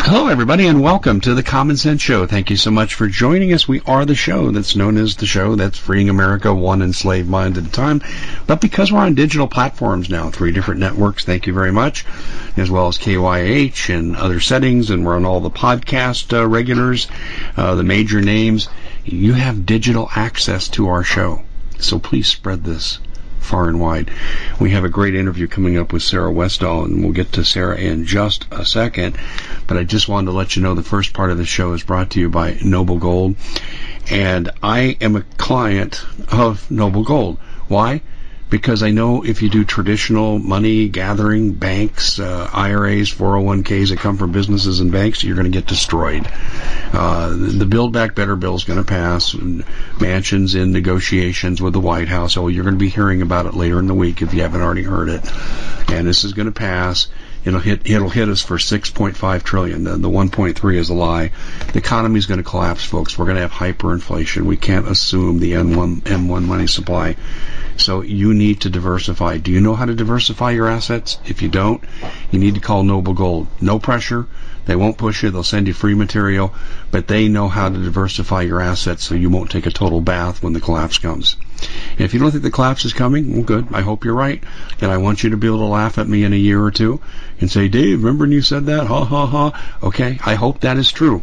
Hello, everybody, and welcome to the Common Sense Show. Thank you so much for joining us. We are the show that's known as the show that's freeing America one enslaved mind at a time. But because we're on digital platforms now, three different networks, thank you very much, as well as KYH and other settings, and we're on all the podcast uh, regulars, uh, the major names, you have digital access to our show. So please spread this far and wide. We have a great interview coming up with Sarah Westall, and we'll get to Sarah in just a second. But I just wanted to let you know the first part of the show is brought to you by Noble Gold, and I am a client of Noble Gold. Why? Because I know if you do traditional money gathering, banks, uh, IRAs, 401ks that come from businesses and banks, you're going to get destroyed. Uh, the Build Back Better bill is going to pass. Manchin's in negotiations with the White House. Oh, you're going to be hearing about it later in the week if you haven't already heard it. And this is going to pass. It'll hit. It'll hit us for 6.5 trillion. The, the 1.3 is a lie. The economy is going to collapse, folks. We're going to have hyperinflation. We can't assume the M1 M1 money supply so you need to diversify. Do you know how to diversify your assets? If you don't, you need to call Noble Gold. No pressure. They won't push you. They'll send you free material, but they know how to diversify your assets so you won't take a total bath when the collapse comes. If you don't think the collapse is coming, well, good. I hope you're right. And I want you to be able to laugh at me in a year or two and say, Dave, remember when you said that? Ha ha ha. Okay, I hope that is true.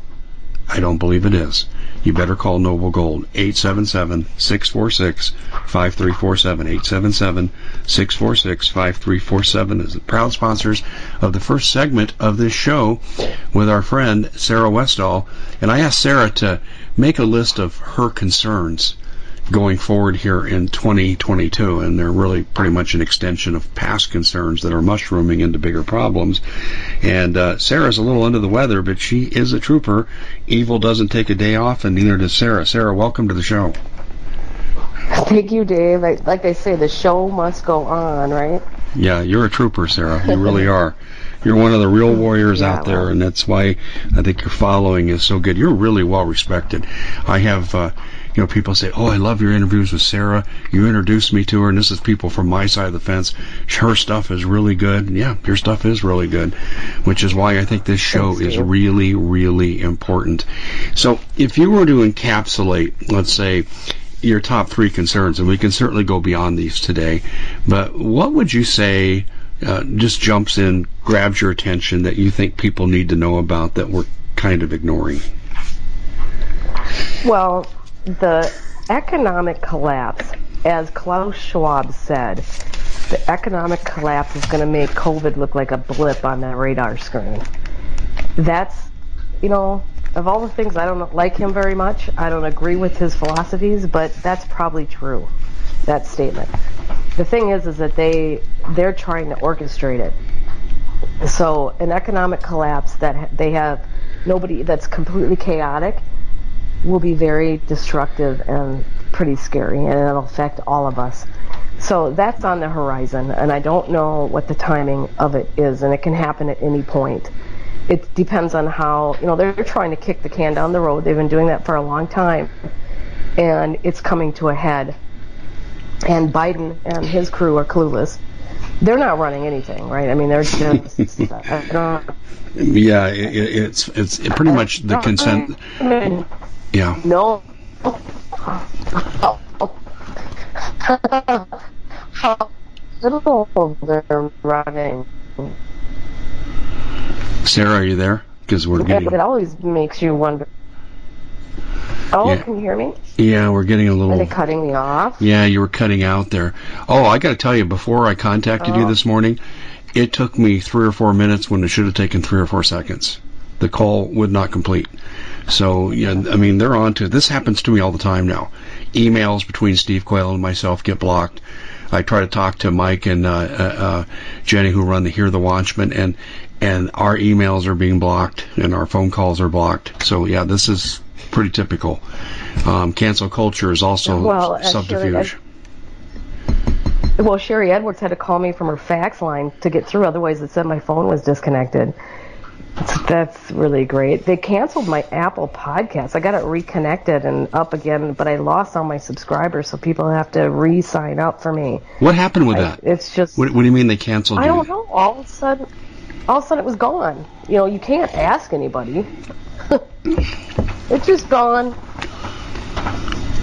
I don't believe it is you better call Noble Gold. 877-646-5347. 877-646-5347 is the proud sponsors of the first segment of this show with our friend Sarah Westall. And I asked Sarah to make a list of her concerns going forward here in 2022, and they're really pretty much an extension of past concerns that are mushrooming into bigger problems. And uh, Sarah's a little under the weather, but she is a trooper. Evil doesn't take a day off, and neither does Sarah. Sarah, welcome to the show. Thank you, Dave. I, like I say, the show must go on, right? Yeah, you're a trooper, Sarah. You really are. You're one of the real warriors yeah, out there, and that's why I think your following is so good. You're really well respected. I have. Uh, you know, people say, "Oh, I love your interviews with Sarah. You introduced me to her, and this is people from my side of the fence. Her stuff is really good. Yeah, your stuff is really good, which is why I think this show Thanks, is really, really important. So, if you were to encapsulate, let's say, your top three concerns, and we can certainly go beyond these today, but what would you say uh, just jumps in, grabs your attention that you think people need to know about that we're kind of ignoring? Well, the economic collapse, as Klaus Schwab said, the economic collapse is going to make COVID look like a blip on that radar screen. That's, you know, of all the things, I don't like him very much. I don't agree with his philosophies, but that's probably true. That statement. The thing is, is that they they're trying to orchestrate it. So an economic collapse that they have nobody that's completely chaotic will be very destructive and pretty scary, and it'll affect all of us. So that's on the horizon, and I don't know what the timing of it is, and it can happen at any point. It depends on how, you know, they're trying to kick the can down the road. They've been doing that for a long time, and it's coming to a head. And Biden and his crew are clueless. They're not running anything, right? I mean, they're just. Yeah, it- it's it's pretty much the consent. Yeah. no. How little they're running. Sarah, are you there? Because we're getting It always makes you wonder. Oh, Yeah. can you hear me? yeah, we're getting a little. Are they cutting me off? Yeah, you were cutting out there. Oh, I got to tell you, before I contacted you Oh. this morning, it took me three or four minutes when it should have taken three or four seconds. The call would not complete. So, yeah, I mean, they're on to this. Happens to me all the time now. Emails between Steve Quayle and myself get blocked. I try to talk to Mike and uh, uh, uh, Jenny, who run the Hear the Watchman, and and our emails are being blocked and our phone calls are blocked. So, yeah, this is pretty typical. Um, cancel culture is also Well, actually, subterfuge. Well, Sharry Edwards had to call me from her fax line to get through. Otherwise, it said my phone was disconnected. That's really great. They canceled my Apple podcast. I got it reconnected and up again, but I lost all my subscribers, so people have to re-sign up for me. What happened with I- that? it's just What, what do you mean they canceled I you? don't know. All of a sudden, all of a sudden it was gone. You know, you can't ask anybody. it's just gone.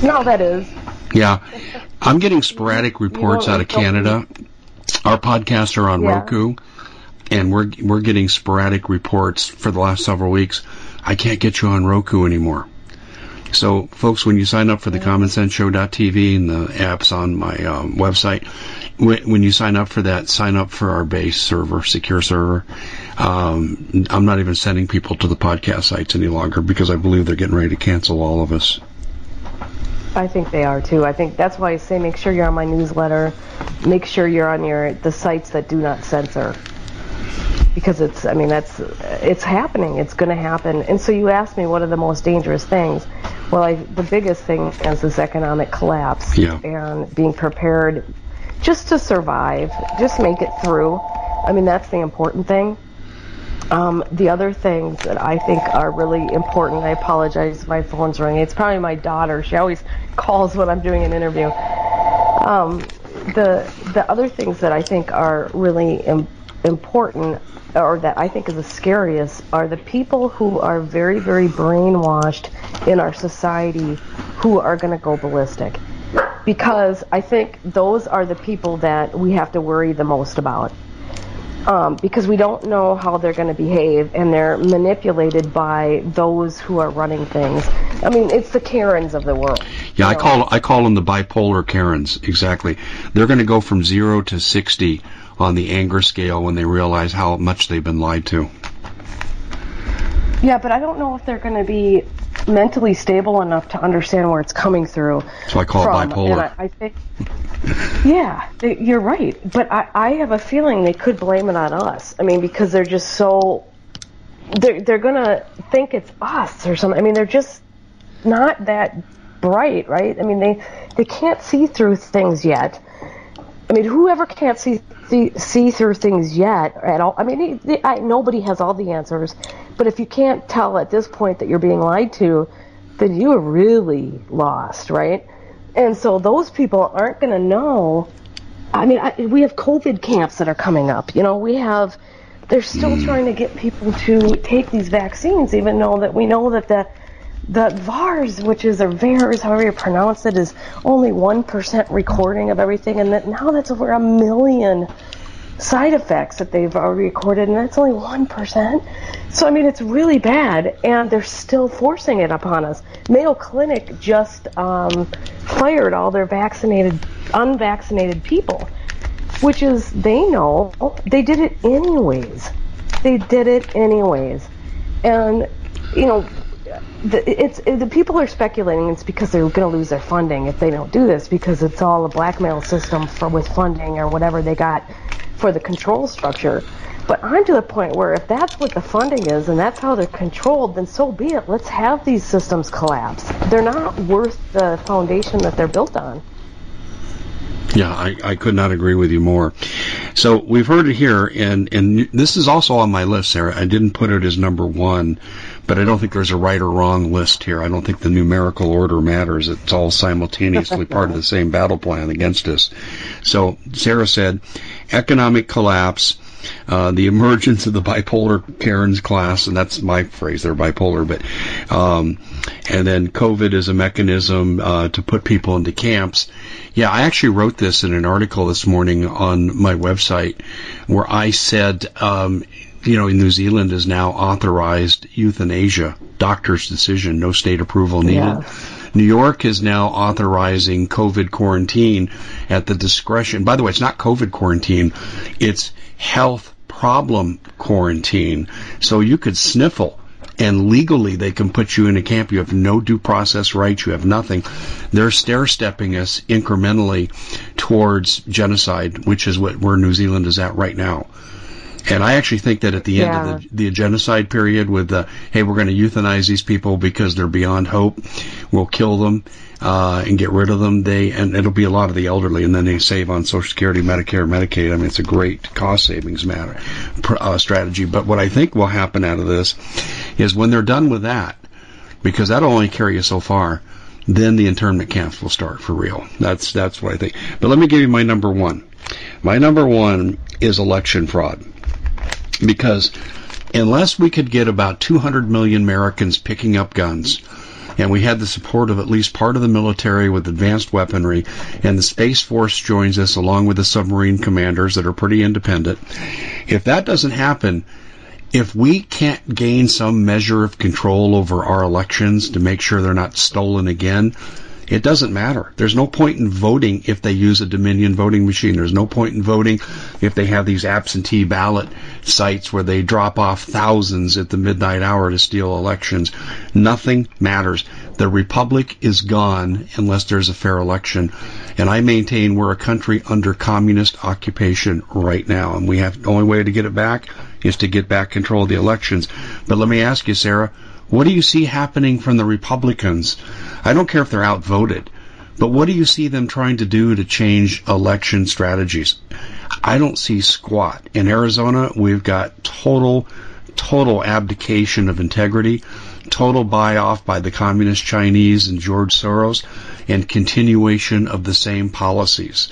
No, that is. Yeah, I'm getting sporadic reports don't- out of Canada. Our podcasts are on Yeah. Roku, and we're we're getting sporadic reports for the last several weeks. I can't get you on Roku anymore. So, folks, when you sign up for the CommonSenseShow.tv and the apps on my um, website, when, when you sign up for that, sign up for our base server, secure server. Um, I'm not even sending people to the podcast sites any longer because I believe they're getting ready to cancel all of us. I think they are too. I think that's why I say make sure you're on my newsletter. Make sure you're on your the sites that do not censor. Because it's, I mean, that's, it's happening. It's going to happen. And so you asked me what are the most dangerous things. Well, I, the biggest thing is this economic collapse Yeah. and being prepared just to survive, just make it through. I mean, that's the important thing. Um, the other things that I think are really important, I apologize my phone's ringing. It's probably my daughter. She always calls when I'm doing an interview. Um, the the other things that I think are really Im- important, or that I think is the scariest, are the people who are very very brainwashed in our society, who are going to go ballistic. Because I think those are the people that we have to worry the most about um, because we don't know how they're going to behave, and they're manipulated by those who are running things. I mean, it's the Karens of the world. Yeah, I know. call I call them the bipolar Karens. Exactly. They're going to go from zero to sixty on the anger scale when they realize how much they've been lied to. Yeah, but I don't know if they're going to be mentally stable enough to understand where it's coming through. So I call from. it bipolar. And I, I think, yeah, they, you're right. But I, I have a feeling they could blame it on us. I mean, because they're just so they're they're gonna think it's us or something. I mean, they're just not that bright, right? I mean, they they can't see through things yet. I mean, whoever can't see see, see through things yet at all. I mean, I, nobody has all the answers, but if you can't tell at this point that you're being lied to, then you are really lost, right? And so those people aren't going to know. I mean, I, we have COVID camps that are coming up. You know, we have. They're still hmm. trying to get people to take these vaccines, even though that we know that the the VAERS, which is or VAERS, however you pronounce it, is only one percent recording of everything, and that now that's over a million side effects that they've already recorded, and that's only one percent. So I mean, it's really bad, and they're still forcing it upon us. Mayo Clinic just um, fired all their vaccinated, unvaccinated people. which is they know they did it anyways. They did it anyways, and you know the, it's it, the people are speculating it's because they're going to lose their funding if they don't do this because it's all a blackmail system for with funding or whatever they got for the control structure. But I'm to the point where if that's what the funding is and that's how they're controlled, then so be it. Let's have these systems collapse. They're not worth the foundation that they're built on. Yeah, I, I could not agree with you more. So we've heard it here, and, and this is also on my list, Sarah. I didn't put it as number one but I don't think there's a right or wrong list here. I don't think the numerical order matters. It's all simultaneously part of the same battle plan against us. So Sarah said, economic collapse, uh, the emergence of the bipolar Karen's class, and that's my phrase, they're bipolar, but, um, and then COVID is a mechanism, uh, to put people into camps. Yeah, I actually wrote this in an article this morning on my website where I said, um, you know, in New Zealand is now authorized euthanasia, doctor's decision, no state approval needed. Yeah. New York is now authorizing COVID quarantine at the discretion. By the way, it's not COVID quarantine, it's health problem quarantine. So you could sniffle and legally they can put you in a camp. You have no due process rights. You have nothing. They're stair stepping us incrementally towards genocide, which is what where New Zealand is at right now. And I actually think that at the end yeah. of the, the genocide period, with the hey, we're going to euthanize these people because they're beyond hope, we'll kill them uh, and get rid of them. They and it'll be a lot of the elderly, and then they save on Social Security, Medicare, Medicaid. I mean, it's a great cost savings matter uh, strategy. But what I think will happen out of this is when they're done with that, because that'll only carry you so far. Then the internment camps will start for real. That's that's what I think. But let me give you my number one. My number one is election fraud because unless we could get about 200 million Americans picking up guns, and we had the support of at least part of the military with advanced weaponry, and the Space Force joins us along with the submarine commanders that are pretty independent. If that doesn't happen, if we can't gain some measure of control over our elections to make sure they're not stolen again, it doesn't matter. There's no point in voting if they use a Dominion voting machine. There's no point in voting if they have these absentee ballot sites where they drop off thousands at the midnight hour to steal elections. Nothing matters. The republic is gone unless there's a fair election. And I maintain we're a country under communist occupation right now. And we have the only way to get it back is to get back control of the elections. But let me ask you, Sarah, what do you see happening from the Republicans? I don't care if they're outvoted, but what do you see them trying to do to change election strategies? I don't see squat. In Arizona, we've got total, total abdication of integrity, total buy off by the communist Chinese and George Soros, and continuation of the same policies.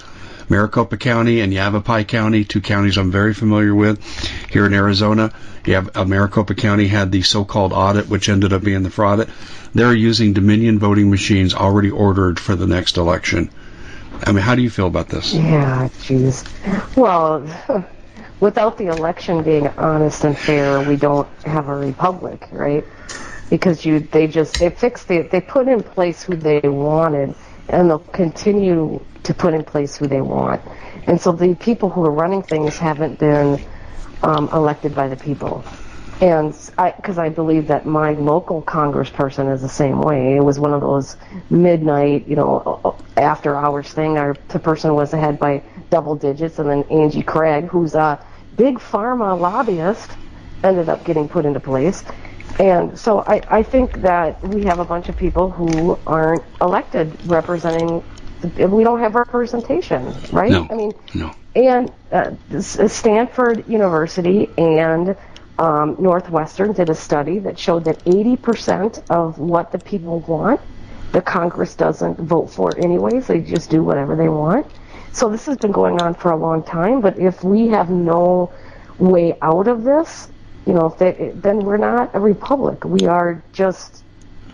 Maricopa County and Yavapai County, two counties I'm very familiar with here in Arizona. Have uh, Maricopa County had the so-called audit, which ended up being the fraud. They're using Dominion voting machines already ordered for the next election. I mean, how do you feel about this? Yeah, jeez. Well, without the election being honest and fair, we don't have a republic, right? Because you, they just they fixed the they put in place who they wanted, and they'll continue to put in place who they want. And so the people who are running things haven't been um, elected by the people. And because I, I believe that my local congressperson is the same way. It was one of those midnight, you know, after hours thing. Our the person was ahead by double digits, and then Angie Craig, who's a big pharma lobbyist, ended up getting put into place. And so I, I think that we have a bunch of people who aren't elected representing we don't have representation, right? No, I mean, no. And uh, Stanford University and um, Northwestern did a study that showed that 80% of what the people want, the Congress doesn't vote for anyways. They just do whatever they want. So this has been going on for a long time. But if we have no way out of this, you know, they, then we're not a republic. We are just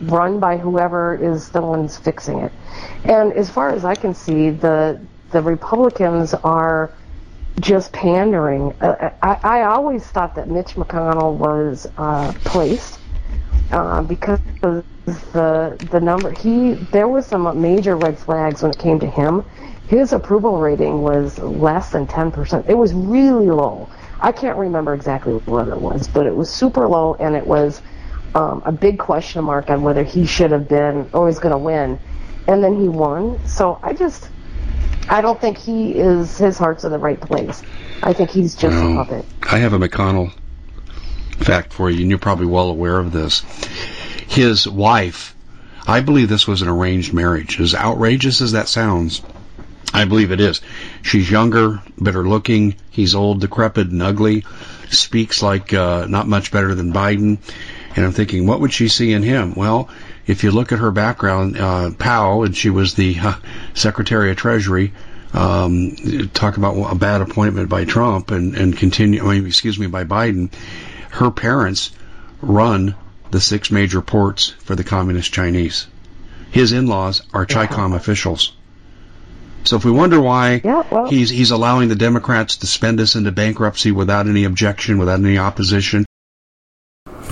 run by whoever is the ones fixing it. And as far as I can see, the the Republicans are just pandering. Uh, I, I always thought that Mitch McConnell was uh, placed uh, because the the number he there was some major red flags when it came to him, his approval rating was less than 10%. It was really low. I can't remember exactly what it was, but it was super low, and it was um, a big question mark on whether he should have been or always going to win. And then he won. So I just, I don't think he is, his heart's in the right place. I think he's just well, a puppet. I have a McConnell fact for you, and you're probably well aware of this. His wife, I believe this was an arranged marriage. As outrageous as that sounds, I believe it is. She's younger, better looking. He's old, decrepit, and ugly. Speaks like uh, not much better than Biden. And I'm thinking, what would she see in him? Well, if you look at her background, uh, Powell, and she was the uh, Secretary of Treasury. Um, talk about a bad appointment by Trump and, and continue, I mean, excuse me, by Biden. Her parents run the six major ports for the Communist Chinese. His in-laws are CHICOM officials. So if we wonder why yeah, well, he's he's allowing the Democrats to spend us into bankruptcy without any objection, without any opposition,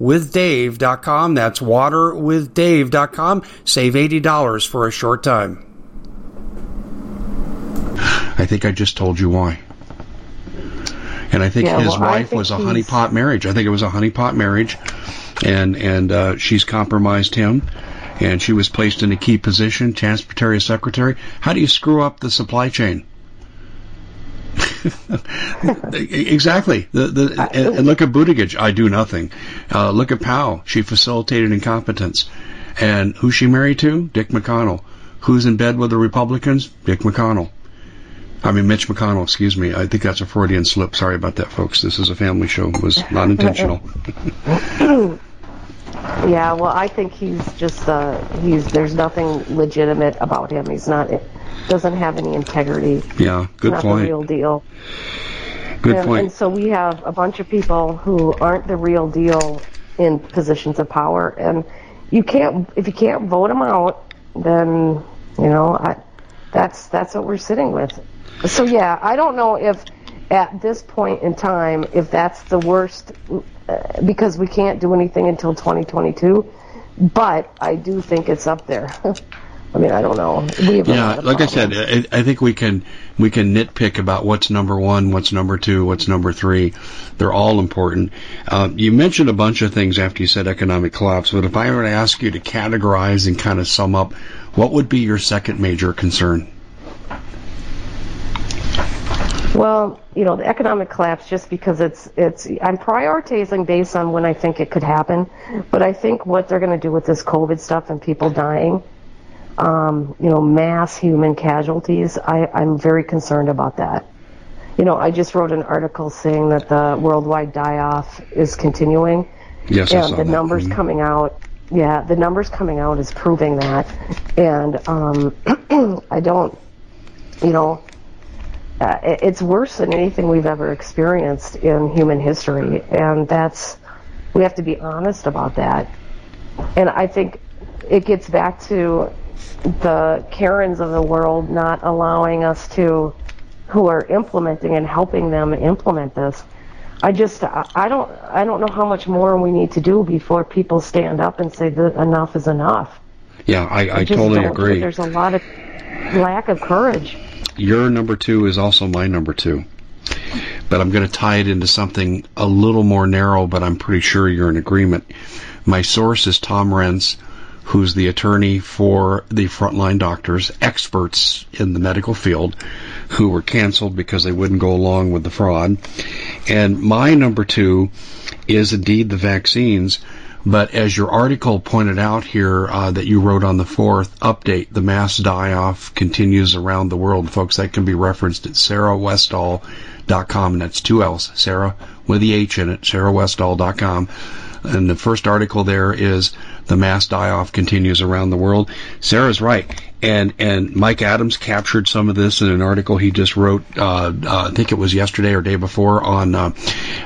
waterwithdave.com. That's waterwithdave.com. Save $80 for a short time. I think I just told you why. And I think yeah, his well, wife think was a honeypot marriage. I think it was a honeypot marriage, and and uh, she's compromised him, and she was placed in a key position, transportation secretary. How do you screw up the supply chain? exactly. The, the, and, and, look at Buttigieg. I do nothing. Uh, look at Powell. She facilitated incompetence. And who's she married to? Dick McConnell. Who's in bed with the Republicans? Dick McConnell. I mean, Mitch McConnell, excuse me. I think that's a Freudian slip. Sorry about that, folks. This is a family show. It was not intentional. yeah, well, I think he's just, uh, he's, there's nothing legitimate about him. He's not, doesn't have any integrity. Yeah, good not point. the real deal. Good and, point. And so we have a bunch of people who aren't the real deal in positions of power, and you can't if you can't vote them out, then you know I, that's that's what we're sitting with. So yeah, I don't know if at this point in time if that's the worst uh, because we can't do anything until 2022, but I do think it's up there. I mean, I don't know. yeah, like I said, I, I, think we can we can nitpick about what's number one, what's number two, what's number three. They're all important. Uh, you mentioned a bunch of things after you said economic collapse, but if I were to ask you to categorize and kind of sum up, what would be your second major concern? Well, you know, the economic collapse just because it's it's I'm prioritizing based on when I think it could happen, but I think what they're going to do with this COVID stuff and people dying, um, you know, mass human casualties, I, I'm very concerned about that. You know, I just wrote an article saying that the worldwide die-off is continuing. Yes, and the that. numbers mm-hmm. coming out. Yeah, the numbers coming out is proving that, and um, I don't, you know uh, it's worse than anything we've ever experienced in human history, and that's we have to be honest about that. And I think it gets back to the Karens of the world not allowing us to, who are implementing and helping them implement this. I just I don't I don't know how much more we need to do before people stand up and say that enough is enough. Yeah, I, I, I totally agree. There's a lot of lack of courage your number two is also my number two. But I'm going to tie it into something a little more narrow, but I'm pretty sure you're in agreement. My source is Tom Renz, who's the attorney for the frontline doctors, experts in the medical field, who were canceled because they wouldn't go along with the fraud. And my number two is indeed the vaccines but as your article pointed out here uh, that you wrote on the fourth update, the mass die-off continues around the world, folks. That can be referenced at sarahwestall.com, and that's two L's, Sarah with the H in it, sarahwestall.com. And the first article there is the mass die-off continues around the world. Sarah's right, and and Mike Adams captured some of this in an article he just wrote. Uh, uh, I think it was yesterday or day before on uh,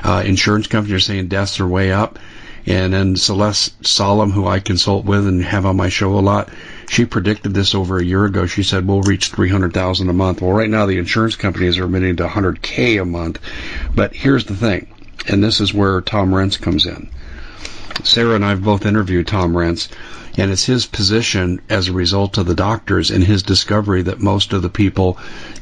uh, insurance companies saying deaths are way up. And then Celeste Solum, who I consult with and have on my show a lot, she predicted this over a year ago. She said we'll reach 300,000 a month. Well, right now the insurance companies are admitting to 100k a month. But here's the thing, and this is where Tom Renz comes in. Sarah and I have both interviewed Tom Renz, and it's his position as a result of the doctors and his discovery that most of the people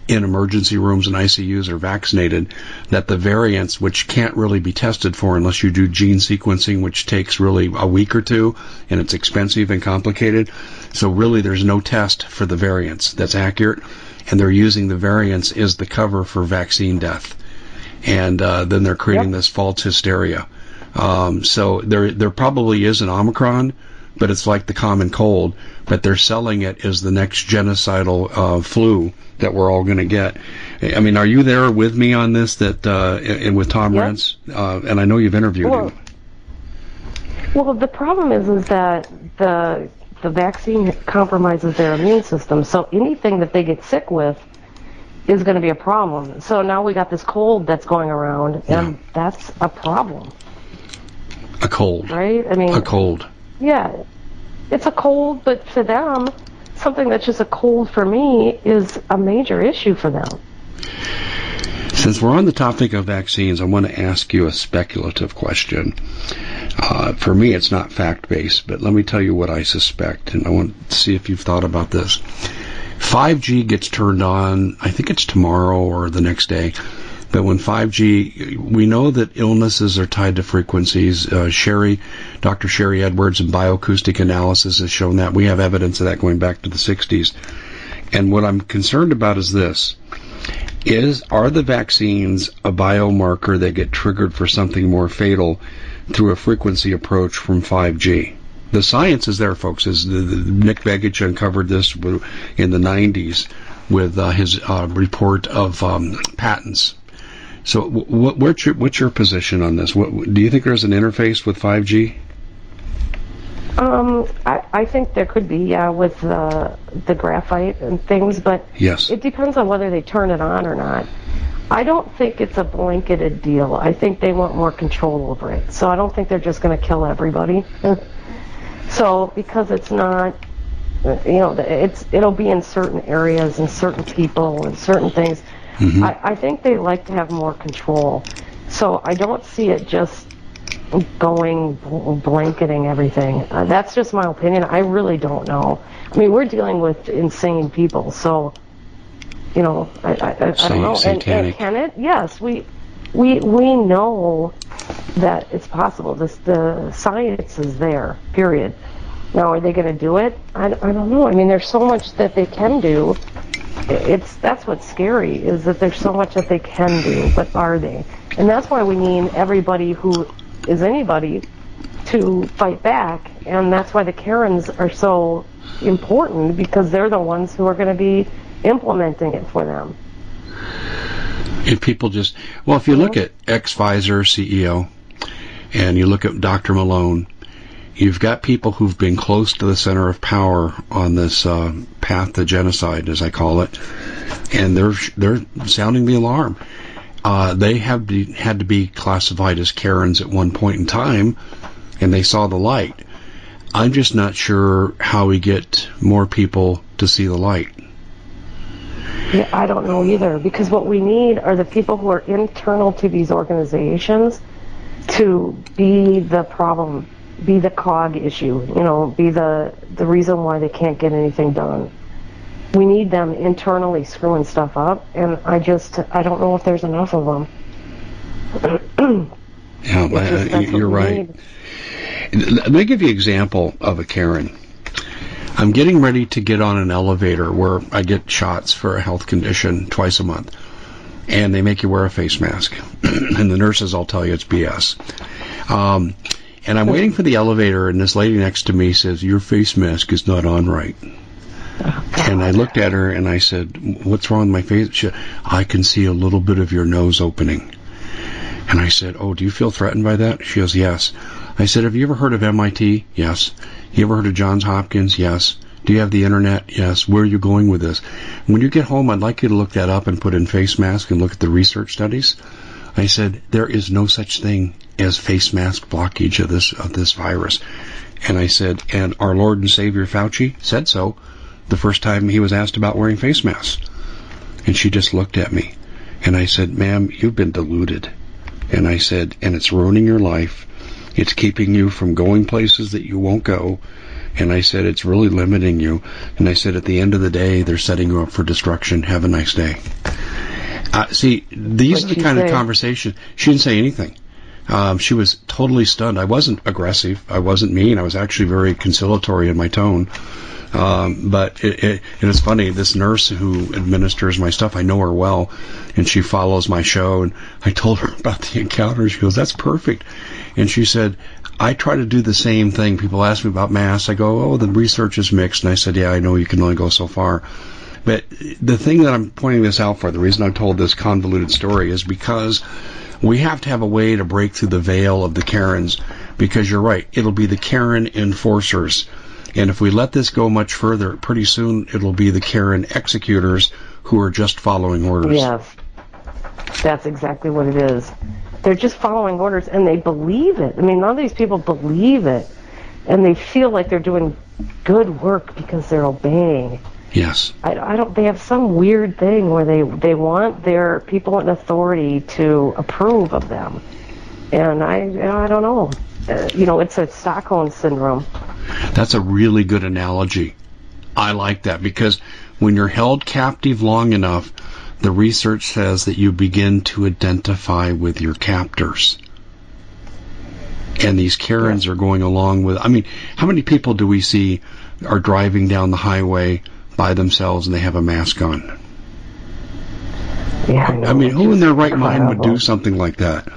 in emergency rooms and ICUs are vaccinated, that the variants, which can't really be tested for unless you do gene sequencing, which takes really a week or two, and it's expensive and complicated. So really there's no test for the variants that's accurate, and they're using the variants as the cover for vaccine death. And uh, then they're creating yep. this false hysteria. Um, so there, there probably is an Omicron, but it's like the common cold. But they're selling it as the next genocidal uh, flu that we're all going to get. I mean, are you there with me on this? That uh, and with Tom yep. Renz, uh, and I know you've interviewed well, him. Well, the problem is, is that the the vaccine compromises their immune system. So anything that they get sick with is going to be a problem. So now we got this cold that's going around, and yeah. that's a problem. A cold, right? I mean, a cold. Yeah, it's a cold, but for them, something that's just a cold for me is a major issue for them. Since we're on the topic of vaccines, I want to ask you a speculative question. Uh, for me, it's not fact based, but let me tell you what I suspect, and I want to see if you've thought about this. 5G gets turned on, I think it's tomorrow or the next day. But when 5G, we know that illnesses are tied to frequencies. Uh, Sharry, Dr. Sharry Edwards in bioacoustic analysis has shown that. We have evidence of that going back to the 60s. And what I'm concerned about is this. Is, are the vaccines a biomarker that get triggered for something more fatal through a frequency approach from 5G? The science is there, folks. Is the, the, Nick Begich uncovered this in the 90s with uh, his uh, report of um, patents so, what, what's your what's your position on this? What, do you think there's an interface with 5G? Um, I, I think there could be, yeah, with the the graphite and things, but yes, it depends on whether they turn it on or not. I don't think it's a blanketed deal. I think they want more control over it. So I don't think they're just going to kill everybody. so because it's not, you know, it's it'll be in certain areas and certain people and certain things. Mm-hmm. I, I think they like to have more control. So I don't see it just going blanketing everything. Uh, that's just my opinion. I really don't know. I mean, we're dealing with insane people, so you know, I, I, I, I don't know. And, and can it? Yes, we we we know that it's possible. This the science is there. Period. Now, are they going to do it? I, I don't know. I mean, there's so much that they can do. It's that's what's scary is that there's so much that they can do, but are they? And that's why we need everybody who is anybody to fight back, and that's why the Karens are so important because they're the ones who are going to be implementing it for them. If people just well, if you look at ex Pfizer CEO, and you look at Dr. Malone, you've got people who've been close to the center of power on this uh, path to genocide, as I call it, and they're they're sounding the alarm. Uh, they have be, had to be classified as Karens at one point in time, and they saw the light. I'm just not sure how we get more people to see the light. Yeah, I don't know either, because what we need are the people who are internal to these organizations to be the problem be the cog issue, you know, be the the reason why they can't get anything done. We need them internally screwing stuff up, and I just I don't know if there's enough of them. yeah, uh, you're right. Let me give you an example of a Karen. I'm getting ready to get on an elevator where I get shots for a health condition twice a month, and they make you wear a face mask, and the nurses all tell you it's BS. Um, and I'm waiting for the elevator, and this lady next to me says, Your face mask is not on right. And I looked at her and I said, What's wrong with my face? She, I can see a little bit of your nose opening. And I said, Oh, do you feel threatened by that? She goes, Yes. I said, Have you ever heard of MIT? Yes. You ever heard of Johns Hopkins? Yes. Do you have the internet? Yes. Where are you going with this? When you get home, I'd like you to look that up and put in face mask and look at the research studies. I said, there is no such thing as face mask blockage of this of this virus. And I said, and our Lord and Savior Fauci said so the first time he was asked about wearing face masks. And she just looked at me. And I said, ma'am, you've been deluded. And I said, and it's ruining your life. It's keeping you from going places that you won't go. And I said, it's really limiting you. And I said, at the end of the day, they're setting you up for destruction. Have a nice day. Uh, see, these What'd are the kind say? of conversation. She didn't say anything. Um, she was totally stunned. I wasn't aggressive. I wasn't mean. I was actually very conciliatory in my tone. Um, but it, it, it is funny. This nurse who administers my stuff, I know her well, and she follows my show. And I told her about the encounter. She goes, "That's perfect." And she said, "I try to do the same thing. People ask me about masks. I go, "Oh, the research is mixed." And I said, "Yeah, I know you can only go so far." But the thing that I'm pointing this out for, the reason I told this convoluted story is because we have to have a way to break through the veil of the Karens because you're right, it'll be the Karen enforcers. And if we let this go much further, pretty soon it'll be the Karen executors who are just following orders. Yes. That's exactly what it is. They're just following orders and they believe it. I mean, none of these people believe it. And they feel like they're doing good work because they're obeying. Yes. I, I, don't. They have some weird thing where they they want their people in authority to approve of them, and I I don't know. Uh, you know, it's a Stockholm syndrome. That's a really good analogy. I like that because when you're held captive long enough, the research says that you begin to identify with your captors. And these Karens yeah. are going along with. I mean, how many people do we see are driving down the highway? By themselves and they have a mask on. Yeah, I, I mean, who in their right mind would do something like that?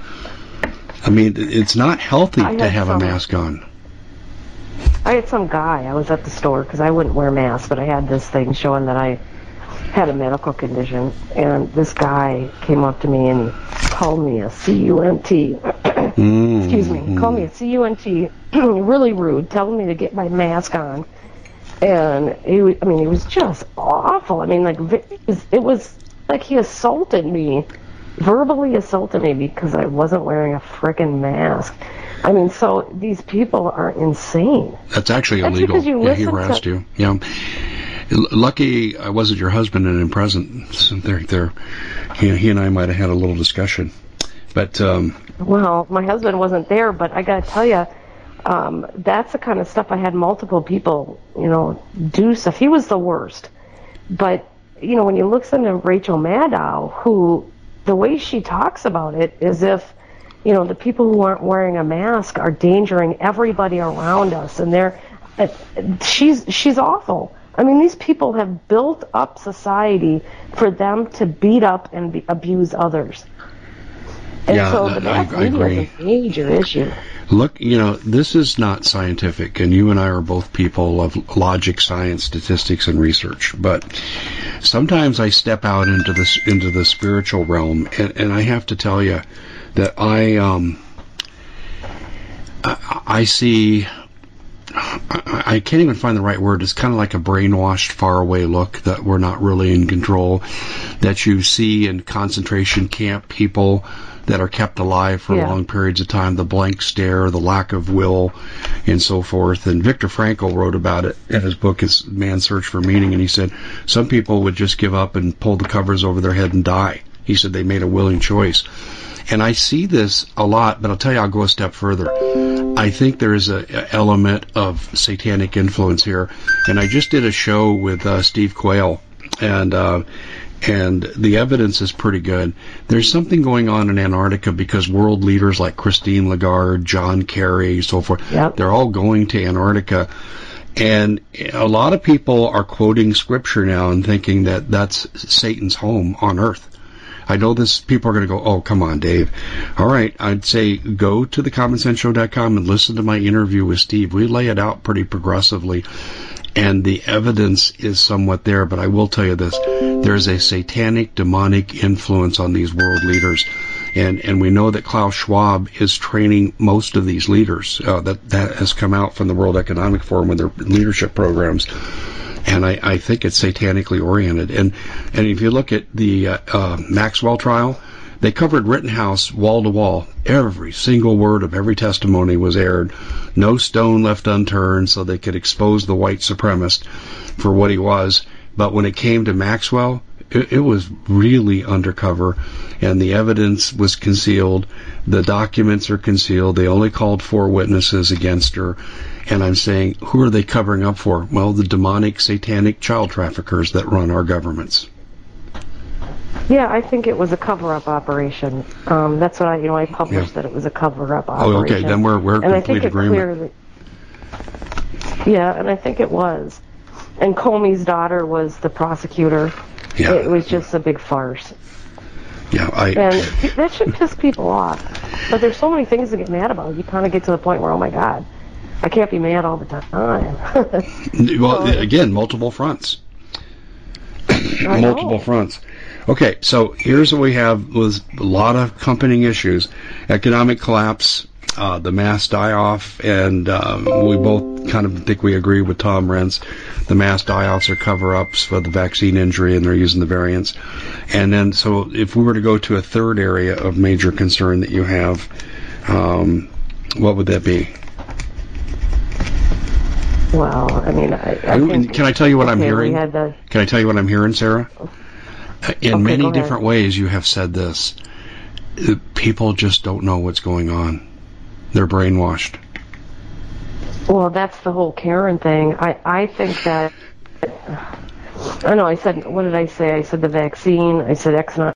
I mean, it's not healthy to have some, a mask on. I had some guy. I was at the store because I wouldn't wear masks, but I had this thing showing that I had a medical condition, and this guy came up to me and called me a C-U-N-T. mm, Excuse me. Mm. Called me a a C-U-N-T. really rude, telling me to get my mask on and he, I mean, he was just awful. I mean, like it was, it was like he assaulted me, verbally assaulted me because I wasn't wearing a freaking mask. I mean, so these people are insane. That's actually That's illegal. You yeah, he harassed to... you. Yeah. Lucky I wasn't your husband and in present. So there, there, he, he and I might have had a little discussion. But um, well, my husband wasn't there, but I got to tell you, um, that's the kind of stuff I had multiple people, you know, do stuff. He was the worst, but you know, when you look into Rachel Maddow, who the way she talks about it is if you know the people who aren't wearing a mask are endangering everybody around us, and they're uh, she's she's awful. I mean, these people have built up society for them to beat up and be, abuse others. And yeah, so the mass I, media agree. is a major issue. Look, you know, this is not scientific, and you and I are both people of logic, science, statistics, and research. But sometimes I step out into this into the spiritual realm, and, and I have to tell you that I um I, I see. I, I can't even find the right word. It's kind of like a brainwashed, faraway look that we're not really in control. That you see in concentration camp people that are kept alive for Yeah. long periods of time, the blank stare, the lack of will, and so forth. And Viktor Frankl wrote about it in his book, his Man's Search for Meaning, and he said some people would just give up and pull the covers over their head and die. He said they made a willing choice. And I see this a lot, but I'll tell you, I'll go a step further. I think there is a, a element of satanic influence here. And I just did a show with uh, Steve Quayle, and uh, and the evidence is pretty good. There's something going on in Antarctica because world leaders like Christine Lagarde, John Kerry, so forth, Yep. they're all going to Antarctica. And a lot of people are quoting scripture now and thinking that that's Satan's home on earth. I know this. People are going to go, "Oh, come on, Dave." All right, I'd say go to thecommonsenseshow.com and listen to my interview with Steve. We lay it out pretty progressively, and the evidence is somewhat there. But I will tell you this: there's a satanic, demonic influence on these world leaders, and and we know that Klaus Schwab is training most of these leaders. Uh, that that has come out from the World Economic Forum with their leadership programs and I, I think it's satanically oriented. And and if you look at the uh, uh, Maxwell trial, they covered Rittenhouse wall to wall. Every single word of every testimony was aired. No stone left unturned, so they could expose the white supremacist for what he was. But when it came to Maxwell, it, it was really undercover, and the evidence was concealed. The documents are concealed. They only called four witnesses against her. And I'm saying, who are they covering up for? Well, the demonic, satanic child traffickers that run our governments. Yeah, I think it was a cover-up operation. Um, that's what I, you know, I published Yeah. that it was a cover-up operation. Oh, okay, then we're we're in and I complete think it agreement. clearly. Yeah, and I think it was. And Comey's daughter was the prosecutor. Yeah. It was just a big farce. Yeah, I. And that should piss people off. But there's so many things to get mad about. You kind of get to the point where, oh my God, I can't be mad all the time. Well, So- again, multiple fronts. Multiple fronts. Okay, so here's what we have was a lot of accompanying issues: economic collapse, uh, the mass die-off, and um, we both kind of think we agree with Tom Renz. The mass die-offs are cover-ups for the vaccine injury, and they're using the variants. And then, so if we were to go to a third area of major concern that you have, um, what would that be? well, I mean, I, I think, can I tell you what I'm hearing? The, Can I tell you what I'm hearing, Sarah? In Okay, many different ways, you have said this. People just don't know what's going on. They're brainwashed. Well, that's the whole Karen thing. I, I think that. I know. I said, what did I say? I said the vaccine. I said X not.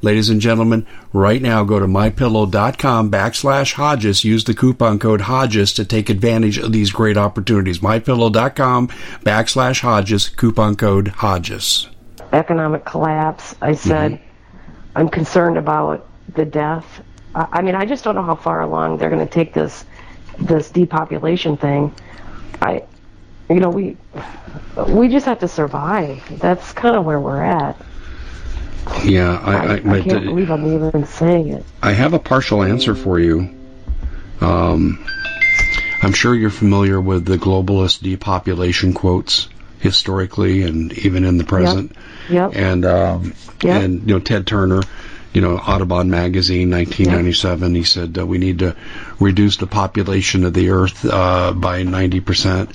Ladies and gentlemen, right now go to mypillow.com backslash Hodges. Use the coupon code Hodges to take advantage of these great opportunities. Mypillow.com backslash Hodges, coupon code Hodges. economic collapse. I mm-hmm. said, I'm concerned about the death. I, I mean, I just don't know how far along they're going to take this this depopulation thing. I, you know, we we just have to survive. That's kind of where we're at. Yeah, I, I, I, I, can't believe I'm even saying it. I have a partial answer for you. Um, I'm sure you're familiar with the globalist depopulation quotes historically and even in the present. Yep. And um, Yep. and you know Ted Turner, you know Audubon magazine, 1997. He said uh, we need to reduce the population of the Earth uh, by 90 percent.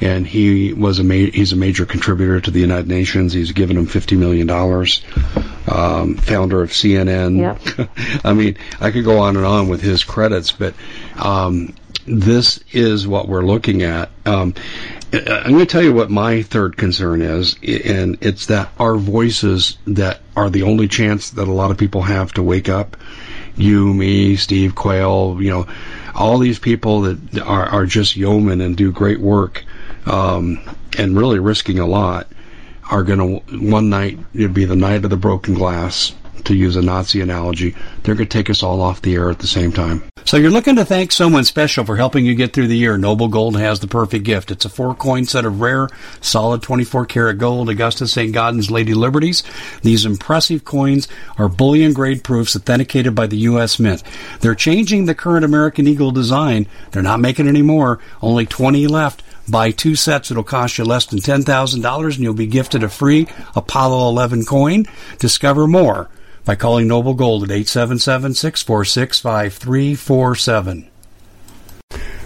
And he was a ma- he's a major contributor to the United Nations. He's given him 50 million dollars. Um, founder of CNN. Yep. I mean, I could go on and on with his credits, but um, this is what we're looking at. Um, I'm going to tell you what my third concern is, and it's that our voices that are the only chance that a lot of people have to wake up. You, me, Steve Quayle, you know, all these people that are, are just yeomen and do great work, um, and really risking a lot, are going to one night it'd be the night of the broken glass to use a Nazi analogy, they're going to take us all off the air at the same time. So you're looking to thank someone special for helping you get through the year. Noble Gold has the perfect gift. It's a four coin set of rare, solid 24 karat gold Augustus St. Gaudens Lady Liberties. These impressive coins are bullion grade proofs authenticated by the U.S. Mint. They're changing the current American Eagle design. They're not making any more. Only 20 left. Buy two sets. It'll cost you less than $10,000 and you'll be gifted a free Apollo 11 coin. Discover more by calling Noble Gold at 877-646-5347.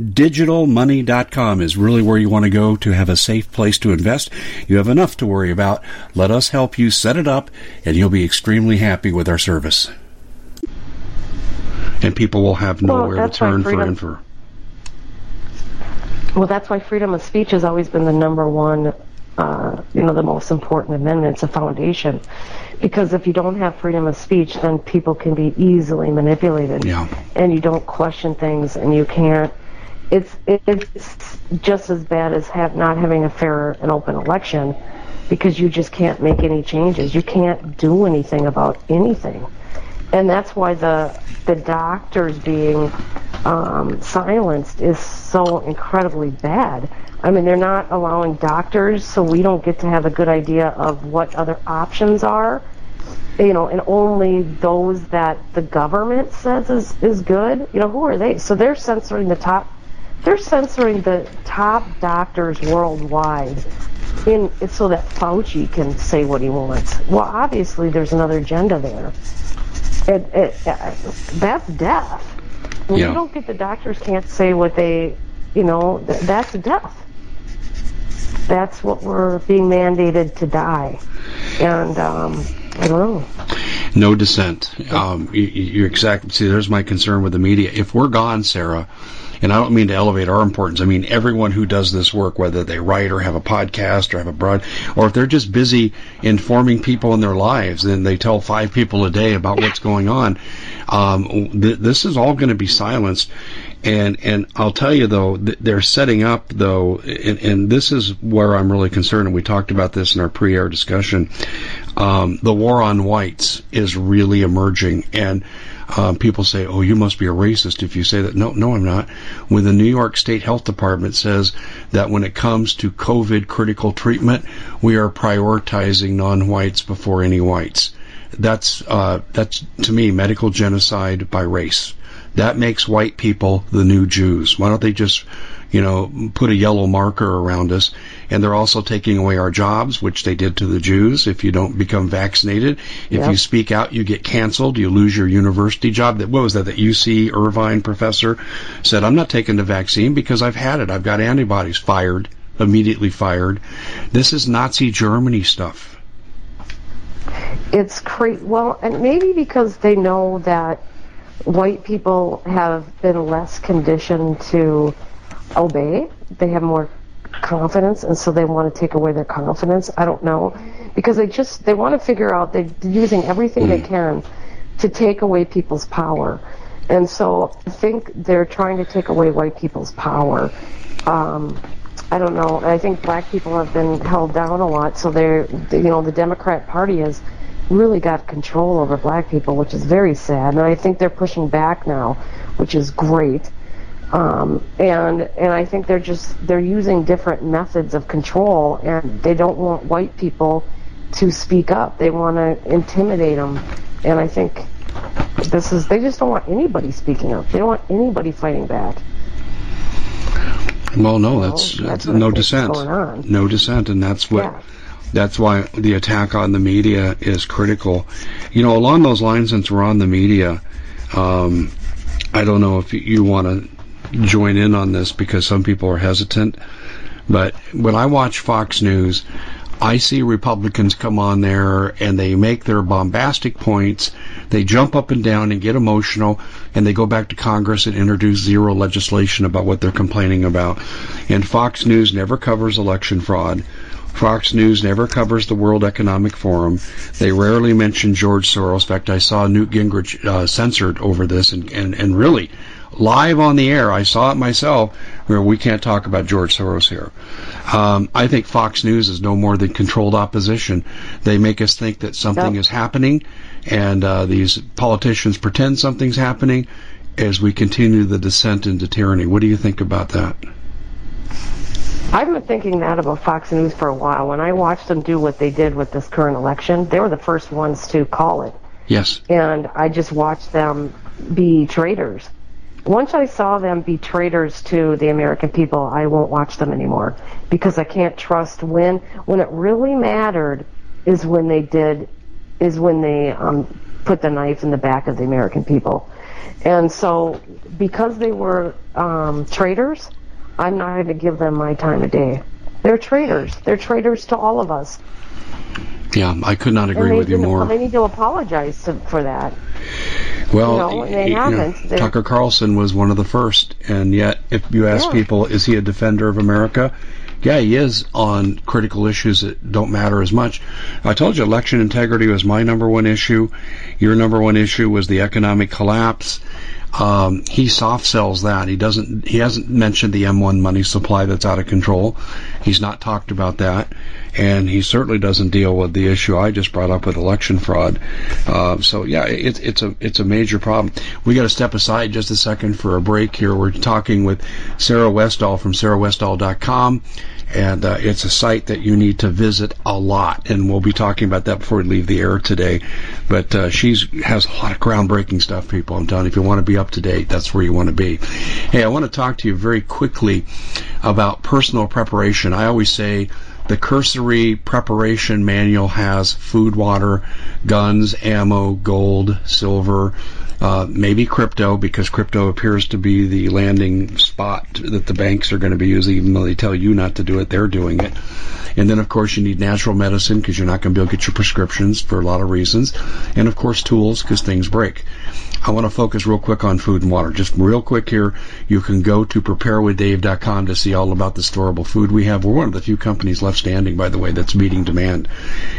MyDigitalMoney.com is really where you want to go to have a safe place to invest. You have enough to worry about. Let us help you set it up and you'll be extremely happy with our service. And people will have Well, nowhere to turn for info. Well, that's why freedom of speech has always been the number one, uh, you know, the most important amendment. It's a foundation. Because if you don't have freedom of speech, then people can be easily manipulated. Yeah. And you don't question things, and you can't. It's it's just as bad as have not having a fair and open election, because you just can't make any changes. You can't do anything about anything and that's why the the doctors being um, silenced is so incredibly bad. I mean, they're not allowing doctors, so we don't get to have a good idea of what other options are. You know, and only those that the government says is is good. You know, who are they? So they're censoring the top. They're censoring the top doctors worldwide in so that Fauci can say what he wants. Well, obviously, there's another agenda there. It, it, uh, that's death. When Yeah. you don't get the doctors can't say what they, you know, th- that's death. That's what we're being mandated to die. And um, I don't know. No dissent. Um, you, you're exactly. See, there's my concern with the media. If we're gone, Sarah, and I don't mean to elevate our importance. I mean everyone who does this work, whether they write or have a podcast or have a broad, or if they're just busy informing people in their lives, then they tell five people a day about what's going on. Um, th- this is all going to be silenced. And and I'll tell you though, th- they're setting up though, and, and this is where I'm really concerned. And we talked about this in our pre-air discussion. Um, the war on whites is really emerging, and um, people say, "Oh, you must be a racist if you say that." No, no, I'm not. When the New York State Health Department says that when it comes to COVID critical treatment, we are prioritizing non-whites before any whites. That's uh, that's to me medical genocide by race. That makes white people the new Jews. Why don't they just, you know, put a yellow marker around us? And they're also taking away our jobs, which they did to the Jews. If you don't become vaccinated, if Yep. you speak out, you get canceled. You lose your university job. That what was that? That UC Irvine professor said, "I'm not taking the vaccine because I've had it. I've got antibodies." Fired immediately. Fired. This is Nazi Germany stuff. It's cra- well, and maybe because they know that white people have been less conditioned to obey. They have more confidence, and so they want to take away their confidence. I don't know because they just they want to figure out they're using everything they can to take away people's power. And so I think they're trying to take away white people's power. Um, I don't know. I think black people have been held down a lot, so they're, you know, the Democrat Party has really got control over black people, which is very sad. And I think they're pushing back now, which is great. Um, and and I think they're just they're using different methods of control, and they don't want white people to speak up. They want to intimidate them, and I think this is they just don't want anybody speaking up. They don't want anybody fighting back. Well, no, that's, that's that's no dissent. No dissent, and that's what Yeah. that's why the attack on the media is critical. You know, along those lines, since we're on the media, um, I don't know if you want to join in on this because some people are hesitant, but when I watch Fox News, I see Republicans come on there and they make their bombastic points. They jump up and down and get emotional, and they go back to Congress and introduce zero legislation about what they're complaining about. And Fox News never covers election fraud. Fox News never covers the World Economic Forum. They rarely mention George Soros. In fact, I saw Newt Gingrich uh, censored over this, and, and, and really live on the air. I saw it myself, where we can't talk about George Soros here. Um, I think Fox News is no more than controlled opposition. They make us think that something Yep. is happening, and uh, these politicians pretend something's happening as we continue the descent into tyranny. What do you think about that? I've been thinking that about Fox News for a while. When I watched them do what they did with this current election, they were the first ones to call it. Yes. and I just watched them be traitors. Once I saw them be traitors to the American people, I won't watch them anymore because I can't trust when when it really mattered is when they did is when they um, put the knife in the back of the American people, and so because they were um, traitors, I'm not going to give them my time of day. They're traitors. They're traitors to all of us. Yeah, I could not agree with you more. They need to apologize to, for that. Well, know, and they you haven't. They're- Tucker Carlson was one of the first, and yet, if you ask Yeah. people, is he a defender of America? Yeah, he is on critical issues that don't matter as much. I told you election integrity was my number one issue. Your number one issue was the economic collapse. Um, he soft sells that. He doesn't. He hasn't mentioned the M1 money supply that's out of control. He's not talked about that, and he certainly doesn't deal with the issue I just brought up with election fraud. Uh, so yeah, it's it's a it's a major problem. We got to step aside just a second for a break here. We're talking with Sarah Westall from sarahwestall.com. And uh, it's a site that you need to visit a lot, and we'll be talking about that before we leave the air today. But uh, she's has a lot of groundbreaking stuff, people. I'm telling you, if you want to be up to date, that's where you want to be. Hey, I want to talk to you very quickly about personal preparation. I always say the cursory preparation manual has food, water, guns, ammo, gold, silver, uh, maybe crypto because crypto appears to be the landing spot that the banks are going to be using, even though they tell you not to do it, they're doing it. And then, of course, you need natural medicine because you're not going to be able to get your prescriptions for a lot of reasons. And, of course, tools because things break. I want to focus real quick on food and water. Just real quick here, you can go to preparewithdave.com to see all about the storable food we have. We're one of the few companies left standing, by the way, that's meeting demand.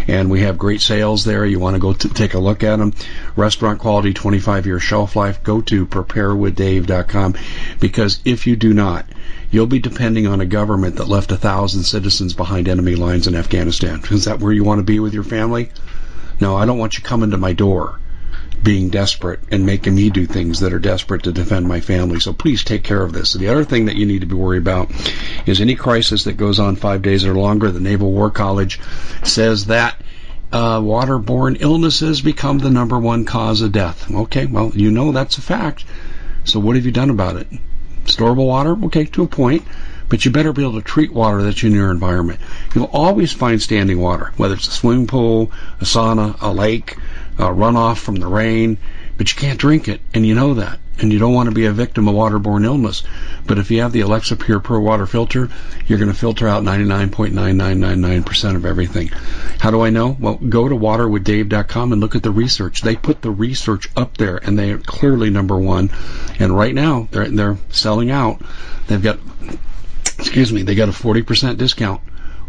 And we have great sales there. You want to go to take a look at them. Restaurant quality, 25 year shelf life. Go to preparewithdave.com because if you do not, you'll be depending on a government that left a thousand citizens behind enemy lines in Afghanistan. Is that where you want to be with your family? No, I don't want you coming to my door being desperate and making me do things that are desperate to defend my family. So please take care of this. The other thing that you need to be worried about is any crisis that goes on five days or longer. The Naval War College says that uh, waterborne illnesses become the number one cause of death. Okay, well, you know that's a fact. So what have you done about it? Storable water? Okay, to a point. But you better be able to treat water that's in your environment. You'll always find standing water, whether it's a swimming pool, a sauna, a lake, a runoff from the rain, but you can't drink it, and you know that. And you don't want to be a victim of waterborne illness. But if you have the Alexapure Pro Water filter, you're going to filter out 99.9999% of everything. How do I know? Well, go to waterwithdave.com and look at the research. They put the research up there, and they are clearly number one. And right now, they're they're selling out. They've got, excuse me, they got a 40% discount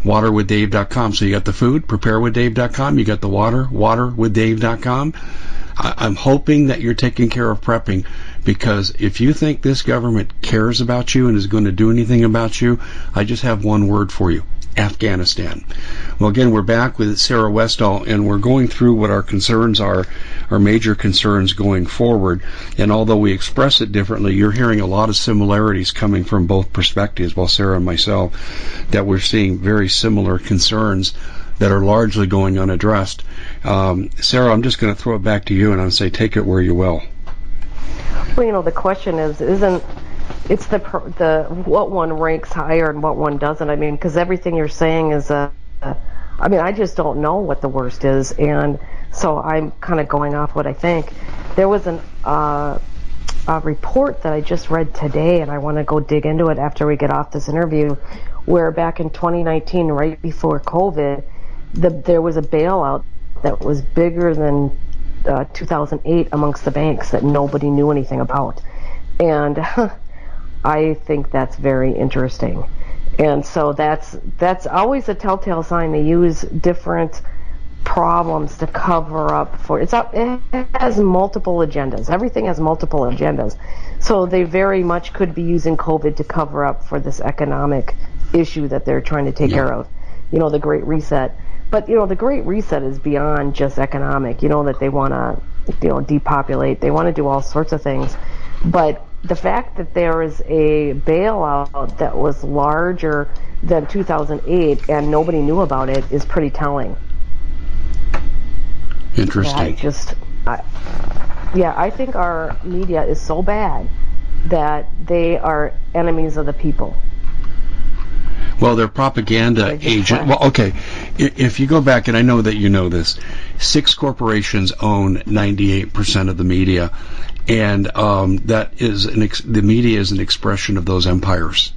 waterwithdave.com. So you got the food, preparewithdave.com. You got the water, waterwithdave.com. I, am hoping that you're taking care of prepping because if you think this government cares about you and is going to do anything about you, I just have one word for you. Afghanistan. Well, again, we're back with Sarah Westall, and we're going through what our concerns are, our major concerns going forward. And although we express it differently, you're hearing a lot of similarities coming from both perspectives, while Sarah and myself, that we're seeing very similar concerns that are largely going unaddressed. Um, Sarah, I'm just going to throw it back to you, and I'll say, take it where you will. Well, you know, the question is, isn't it's the the what one ranks higher and what one doesn't. I mean, because everything you're saying is a, a. I mean, I just don't know what the worst is, and so I'm kind of going off what I think. There was an uh, a report that I just read today, and I want to go dig into it after we get off this interview, where back in 2019, right before COVID, the, there was a bailout that was bigger than uh, 2008 amongst the banks that nobody knew anything about. And I think that's very interesting. And so that's that's always a telltale sign they use different problems to cover up for it's up it has multiple agendas. Everything has multiple agendas. So they very much could be using COVID to cover up for this economic issue that they're trying to take yeah. care of. You know, the Great Reset. But you know, the Great Reset is beyond just economic. You know that they want to, you know, depopulate. They want to do all sorts of things. But the fact that there is a bailout that was larger than 2008 and nobody knew about it is pretty telling. Interesting. I just, I, yeah, I think our media is so bad that they are enemies of the people. Well, they're propaganda agent. Well, okay. If you go back, and I know that you know this, six corporations own 98% of the media, and um, that is an ex- the media is an expression of those empires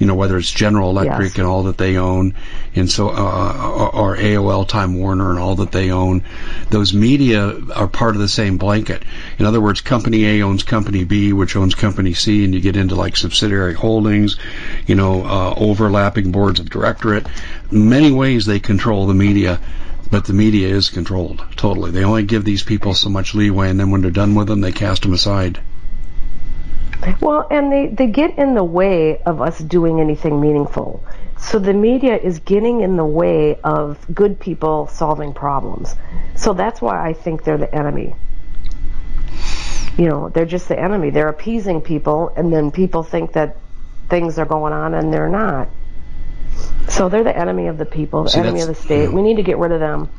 you know, whether it's General Electric yes. and all that they own, and so, uh, or AOL, Time Warner, and all that they own, those media are part of the same blanket. In other words, Company A owns Company B, which owns Company C, and you get into like subsidiary holdings, you know, uh, overlapping boards of directorate. Many ways they control the media but the media is controlled totally. They only give these people so much leeway, and then when they're done with them, they cast them aside. Well, and they, they get in the way of us doing anything meaningful. So the media is getting in the way of good people solving problems. So that's why I think they're the enemy. You know, they're just the enemy. They're appeasing people, and then people think that things are going on, and they're not. So they're the enemy of the people, the See, enemy of the state. We need to get rid of them.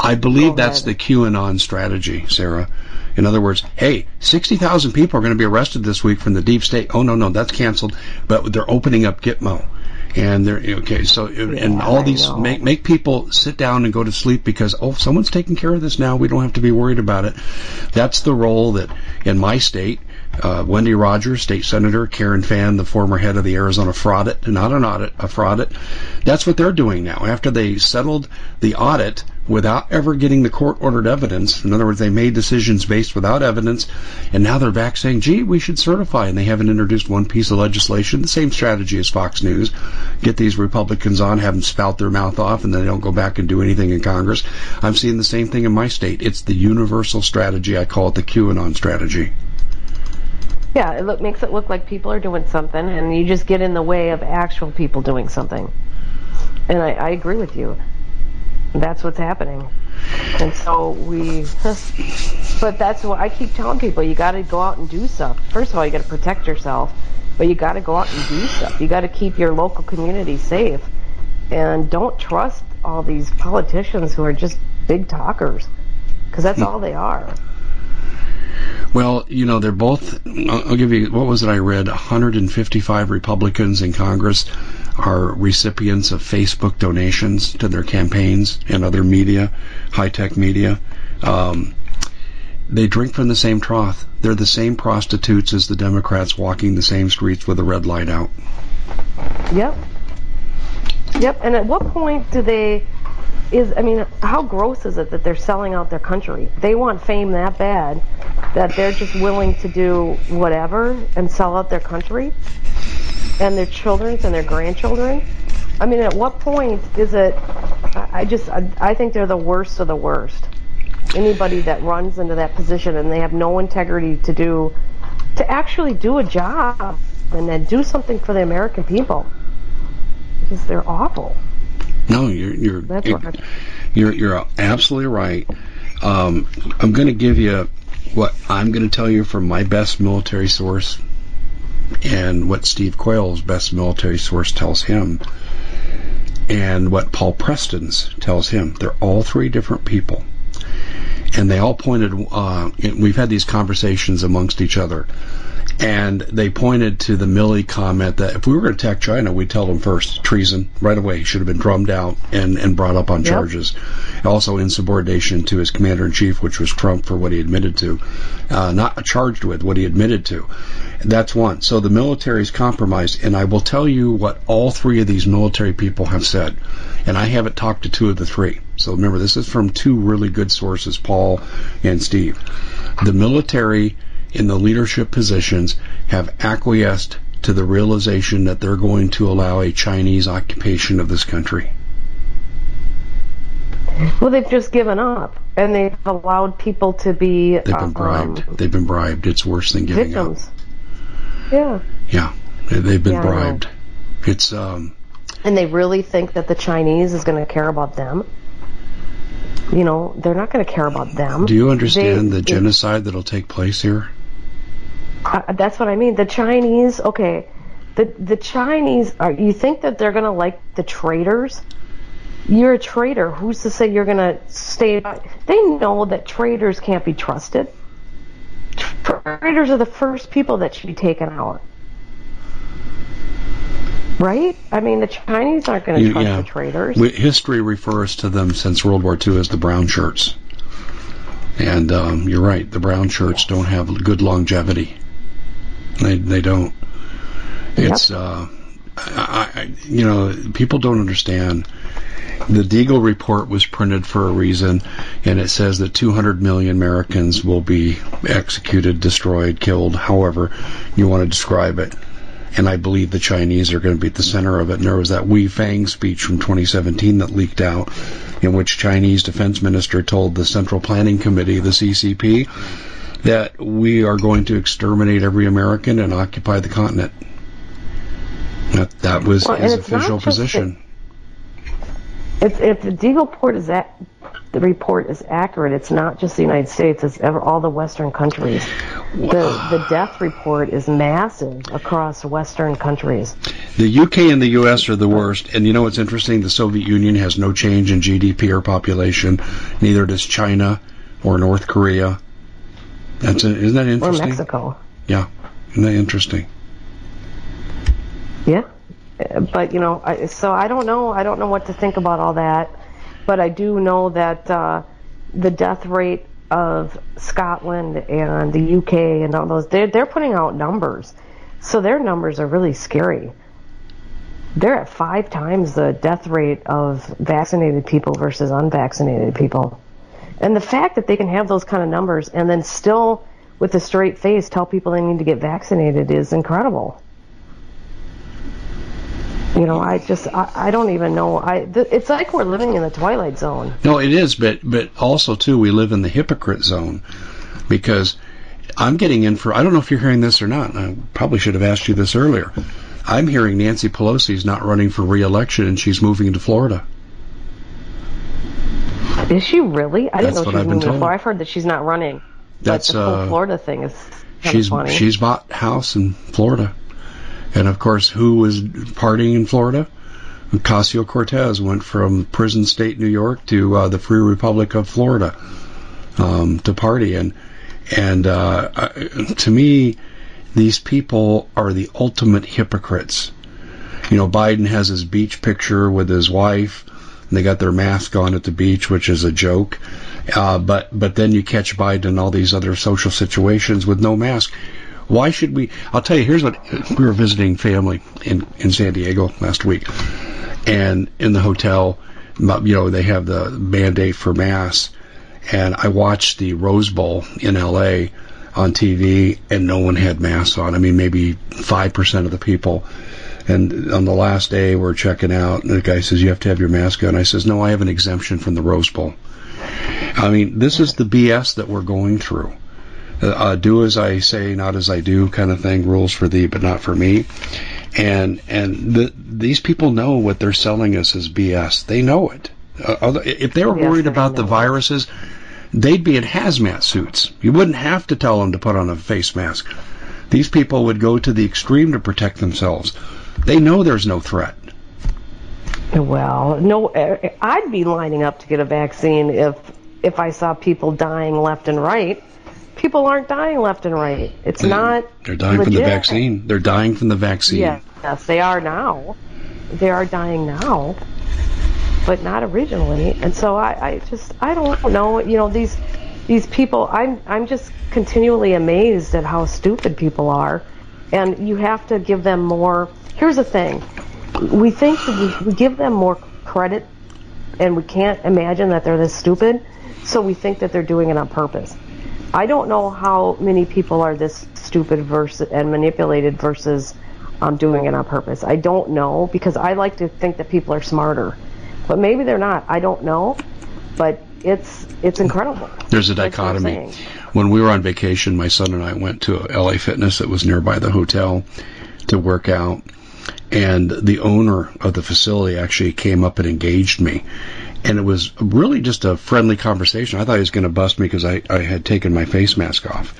I believe that's the QAnon strategy, Sarah. In other words, hey, 60,000 people are going to be arrested this week from the deep state. Oh, no, no, that's canceled. But they're opening up Gitmo. And they're, okay, so, yeah, and all these, make, make people sit down and go to sleep because, oh, someone's taking care of this now. We don't have to be worried about it. That's the role that, in my state, uh, Wendy Rogers, state senator, Karen Fann, the former head of the Arizona fraud it, not an audit, a fraud it. That's what they're doing now. After they settled the audit without ever getting the court ordered evidence, in other words, they made decisions based without evidence, and now they're back saying, gee, we should certify, and they haven't introduced one piece of legislation. The same strategy as Fox News. Get these Republicans on, have them spout their mouth off, and then they don't go back and do anything in Congress. I'm seeing the same thing in my state. It's the universal strategy. I call it the QAnon strategy. Yeah, it look, makes it look like people are doing something, and you just get in the way of actual people doing something. And I, I agree with you. That's what's happening. And so we, but that's what I keep telling people. You got to go out and do stuff. First of all, you got to protect yourself, but you got to go out and do stuff. You got to keep your local community safe, and don't trust all these politicians who are just big talkers, because that's all they are. Well, you know, they're both. I'll give you what was it I read? 155 Republicans in Congress are recipients of Facebook donations to their campaigns and other media, high tech media. Um, they drink from the same trough. They're the same prostitutes as the Democrats walking the same streets with a red light out. Yep. Yep. And at what point do they is I mean, how gross is it that they're selling out their country? They want fame that bad that they're just willing to do whatever and sell out their country and their children's and their grandchildren. I mean, at what point is it? I just I, I think they're the worst of the worst. Anybody that runs into that position and they have no integrity to do to actually do a job and then do something for the American people because they're awful. No, you're you're That's you're, right. you're, you're absolutely right. Um, I'm going to give you what I'm going to tell you from my best military source, and what Steve Quayle's best military source tells him, and what Paul Preston's tells him. They're all three different people, and they all pointed. Uh, we've had these conversations amongst each other. And they pointed to the Milley comment that if we were going to attack China, we'd tell them first treason right away. He should have been drummed out and, and brought up on Yep. charges. Also insubordination to his commander in chief, which was Trump for what he admitted to, uh, not charged with what he admitted to. That's one. So the military is compromised, and I will tell you what all three of these military people have said. And I haven't talked to two of the three. So remember, this is from two really good sources, Paul and Steve. The military in the leadership positions have acquiesced to the realization that they're going to allow a Chinese occupation of this country. Well, they've just given up and they've allowed people to be They've been um, bribed. They've been bribed. It's worse than giving up. victims. Yeah. Yeah, they- they've been Yeah, bribed. It's um, And they really think that the Chinese is going to care about them. You know, they're not going to care about them. do you understand They- the genocide that'll take place here? Uh, that's what I mean. The Chinese, okay, the the Chinese are. You think that they're gonna like the traitors? You're a traitor. Who's to say you're gonna stay? by- They know that traitors can't be trusted. Traitors are the first people that should be taken out. Right? I mean, the Chinese aren't going to trust yeah. the traitors. We- History refers to them since World War II as the brown shirts. And um, you're right, the brown shirts don't have good longevity. They they don't. It's uh, I, I, you know people don't understand. The Deagle report was printed for a reason, and it says that 200 million Americans will be executed, destroyed, killed, however you want to describe it. And I believe the Chinese are going to be at the center of it. And there was that Wei Fang speech from 2017 that leaked out, in which Chinese Defense Minister told the Central Planning Committee, the CCP, that we are going to exterminate every American and occupy the continent. That that was Well, his official position. If, if the Deagle report is the report is accurate, it's not just the United States; it's ever, all the Western countries. The the death report is massive across Western countries. The UK and the US are the worst. And you know what's interesting? The Soviet Union has no change in GDP or population. Neither does China or North Korea. That's a, isn't that interesting? Or? Mexico. Yeah, isn't that interesting? Yeah, but you know, I, so I don't know. I don't know what to think about all that. But I do know that uh, the death rate of Scotland and the UK and all those they're they're putting out numbers, so their numbers are really scary. They're at five times the death rate of vaccinated people versus unvaccinated people. And the fact that they can have those kind of numbers and then still, with a straight face, tell people they need to get vaccinated is incredible. You know, I just, I, I don't even know. I, th- it's like we're living in the twilight zone. No, it is, but but also too, we live in the hypocrite zone because I'm getting in for. I don't know if you're hearing this or not. I probably should have asked you this earlier. I'm hearing Nancy Pelosi's not running for re-election and she's moving to Florida. Is she really? I didn't know what she was moving. Florida. I've heard that she's not running. That's, the whole uh, Florida thing is She's funny. she's bought a house in Florida, and of course, who was partying in Florida? Ocasio Cortez went from prison state New York to uh, the Free Republic of Florida um, to party, and and uh, to me, these people are the ultimate hypocrites. You know, Biden has his beach picture with his wife. And they got their mask on at the beach, which is a joke. Uh, but but then you catch Biden in all these other social situations with no mask. Why should we? I'll tell you. Here's what we were visiting family in in San Diego last week, and in the hotel, you know, they have the mandate for masks, and I watched the Rose Bowl in L.A. on TV, and no one had masks on. I mean, maybe five percent of the people. And on the last day, we're checking out, and the guy says, "You have to have your mask on." I says, "No, I have an exemption from the Rose Bowl." I mean, this is the BS that we're going through. Uh, do as I say, not as I do, kind of thing. Rules for thee, but not for me. And and the, these people know what they're selling us as BS. They know it. Uh, if they were yes, worried about the viruses, they'd be in hazmat suits. You wouldn't have to tell them to put on a face mask. These people would go to the extreme to protect themselves. They know there's no threat. Well, no, uh, I'd be lining up to get a vaccine if if I saw people dying left and right people aren't dying left and right. It's they, not. They're dying legit. from the vaccine. They're dying from the vaccine. Yes, yes, they are now. They are dying now, but not originally. And so I, I just, I don't know. You know, these these people. I'm, I'm just continually amazed at how stupid people are, and you have to give them more. Here's the thing: we think that we, we give them more credit, and we can't imagine that they're this stupid. So we think that they're doing it on purpose. I don't know how many people are this stupid versus and manipulated versus um, doing it on purpose. I don't know because I like to think that people are smarter, but maybe they're not. I don't know, but it's it's incredible. There's a dichotomy. When we were on vacation, my son and I went to LA Fitness that was nearby the hotel to work out, and the owner of the facility actually came up and engaged me and it was really just a friendly conversation. I thought he was going to bust me because I, I had taken my face mask off.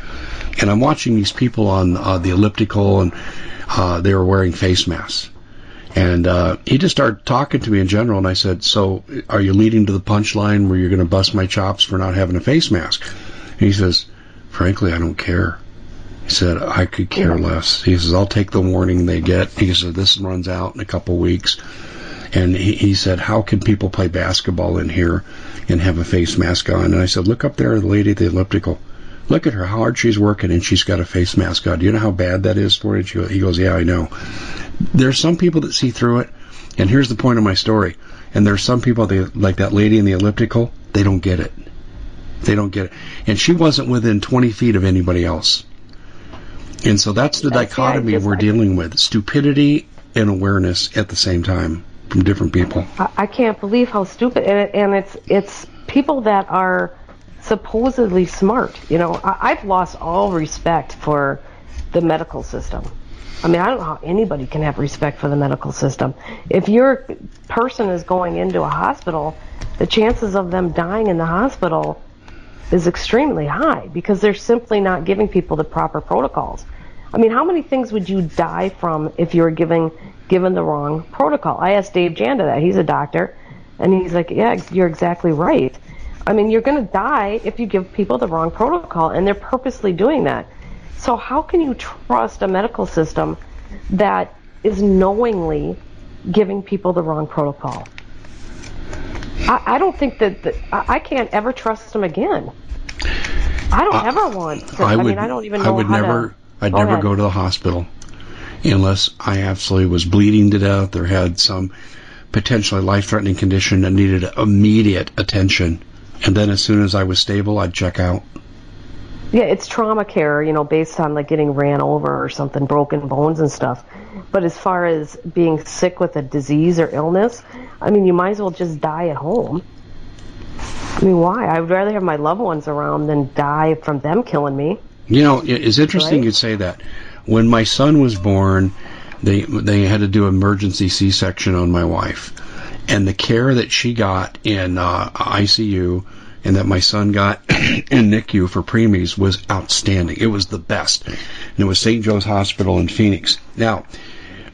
And I'm watching these people on uh, the elliptical, and uh, they were wearing face masks. And uh, he just started talking to me in general, and I said, "So, are you leading to the punchline where you're going to bust my chops for not having a face mask?" And he says, "Frankly, I don't care." He said, "I could care less." He says, "I'll take the warning they get." He said, "This runs out in a couple weeks." And he, he said, How can people play basketball in here and have a face mask on? And I said, Look up there, the lady at the elliptical. Look at her, how hard she's working, and she's got a face mask on. Do you know how bad that is for you? He goes, Yeah, I know. There's some people that see through it, and here's the point of my story. And there's some people, they, like that lady in the elliptical, they don't get it. They don't get it. And she wasn't within 20 feet of anybody else. And so that's the that's dichotomy we're dealing with stupidity and awareness at the same time from different people. I, I can't believe how stupid, and, it, and it's it's people that are supposedly smart. You know, I, I've lost all respect for the medical system. I mean, I don't know how anybody can have respect for the medical system. If your person is going into a hospital, the chances of them dying in the hospital is extremely high because they're simply not giving people the proper protocols. I mean, how many things would you die from if you were giving given the wrong protocol. I asked Dave Janda that. He's a doctor. And he's like, yeah, you're exactly right. I mean, you're going to die if you give people the wrong protocol, and they're purposely doing that. So, how can you trust a medical system that is knowingly giving people the wrong protocol? I, I don't think that, that I, I can't ever trust them again. I don't uh, ever want. To, I, would, I mean, I don't even know. I would never. To, I'd never ahead. go to the hospital unless I absolutely was bleeding to death or had some potentially life-threatening condition that needed immediate attention. And then as soon as I was stable, I'd check out. Yeah, it's trauma care, you know, based on like getting ran over or something, broken bones and stuff. But as far as being sick with a disease or illness, I mean, you might as well just die at home. I mean, why? I would rather have my loved ones around than die from them killing me. You know, it's interesting right? you say that when my son was born, they they had to do emergency C-section on my wife, and the care that she got in uh, ICU and that my son got in NICU for preemies was outstanding. It was the best, and it was St. Joe's Hospital in Phoenix. Now.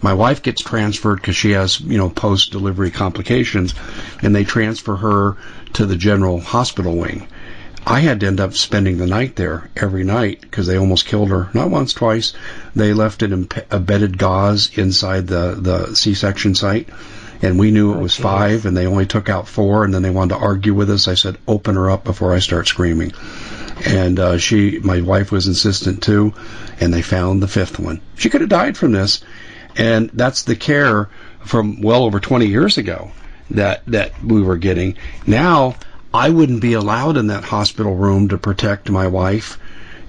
My wife gets transferred because she has, you know, post-delivery complications, and they transfer her to the general hospital wing. I had to end up spending the night there every night because they almost killed her. Not once, twice. They left an embedded gauze inside the, the C-section site, and we knew it was five, and they only took out four, and then they wanted to argue with us. I said, "Open her up before I start screaming." And uh, she, my wife, was insistent too, and they found the fifth one. She could have died from this, and that's the care from well over 20 years ago that that we were getting. Now I wouldn't be allowed in that hospital room to protect my wife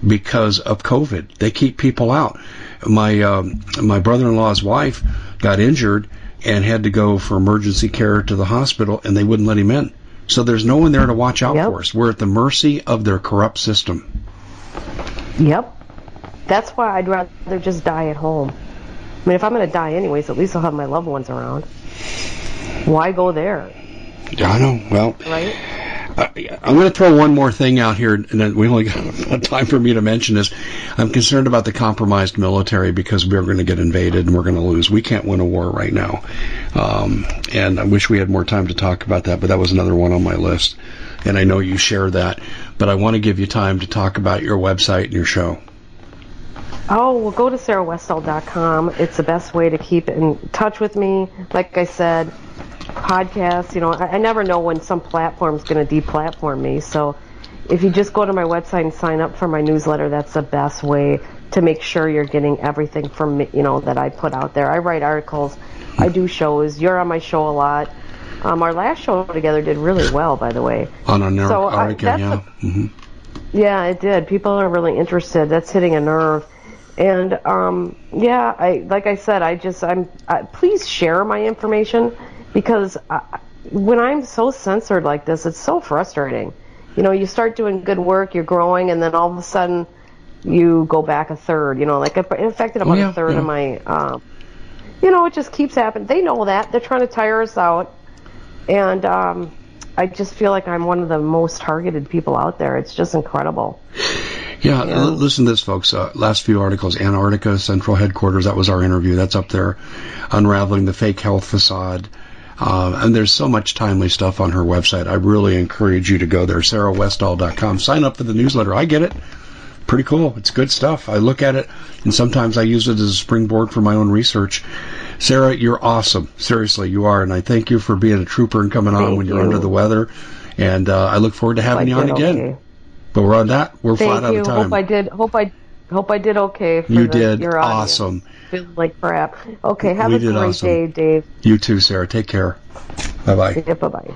because of COVID. They keep people out. My um, my brother-in-law's wife got injured and had to go for emergency care to the hospital, and they wouldn't let him in. So there's no one there to watch out yep. for us. We're at the mercy of their corrupt system. Yep. That's why I'd rather just die at home. I mean, if I'm going to die anyways, at least I'll have my loved ones around. Why go there? I know. Well, right. I'm going to throw one more thing out here, and then we only got time for me to mention this. I'm concerned about the compromised military because we're going to get invaded and we're going to lose. We can't win a war right now, um, and I wish we had more time to talk about that. But that was another one on my list, and I know you share that. But I want to give you time to talk about your website and your show. Oh, well, go to sarahwestall.com. It's the best way to keep in touch with me. Like I said, podcasts. You know, I, I never know when some platform's going to deplatform me. So if you just go to my website and sign up for my newsletter, that's the best way to make sure you're getting everything from me, you know that I put out there. I write articles, I do shows. You're on my show a lot. Um, our last show together did really well, by the way. On a nerve, so I, yeah. mm-hmm. Yeah, it did. People are really interested. That's hitting a nerve. And um, yeah, I like I said, I just I'm I, please share my information because I, when I'm so censored like this, it's so frustrating. You know, you start doing good work, you're growing, and then all of a sudden you go back a third. You know, like it affected about yeah, a third yeah. of my. Um, you know, it just keeps happening. They know that they're trying to tire us out, and um, I just feel like I'm one of the most targeted people out there. It's just incredible. Yeah, yeah. listen to this, folks. Uh, last few articles Antarctica Central Headquarters, that was our interview. That's up there. Unraveling the Fake Health Facade. Uh, and there's so much timely stuff on her website. I really encourage you to go there, sarahwestall.com. Sign up for the newsletter. I get it. Pretty cool. It's good stuff. I look at it, and sometimes I use it as a springboard for my own research. Sarah, you're awesome. Seriously, you are, and I thank you for being a trooper and coming on when you're under the weather. And uh, I look forward to having you on again. Okay. But we're on that. We're thank flat you. out of time. Hope I did. Hope I hope I did okay. you the, did your awesome. Feel like crap. Okay, have we a great awesome. day, Dave. You too, Sarah. Take care. Bye bye. Yeah, bye bye.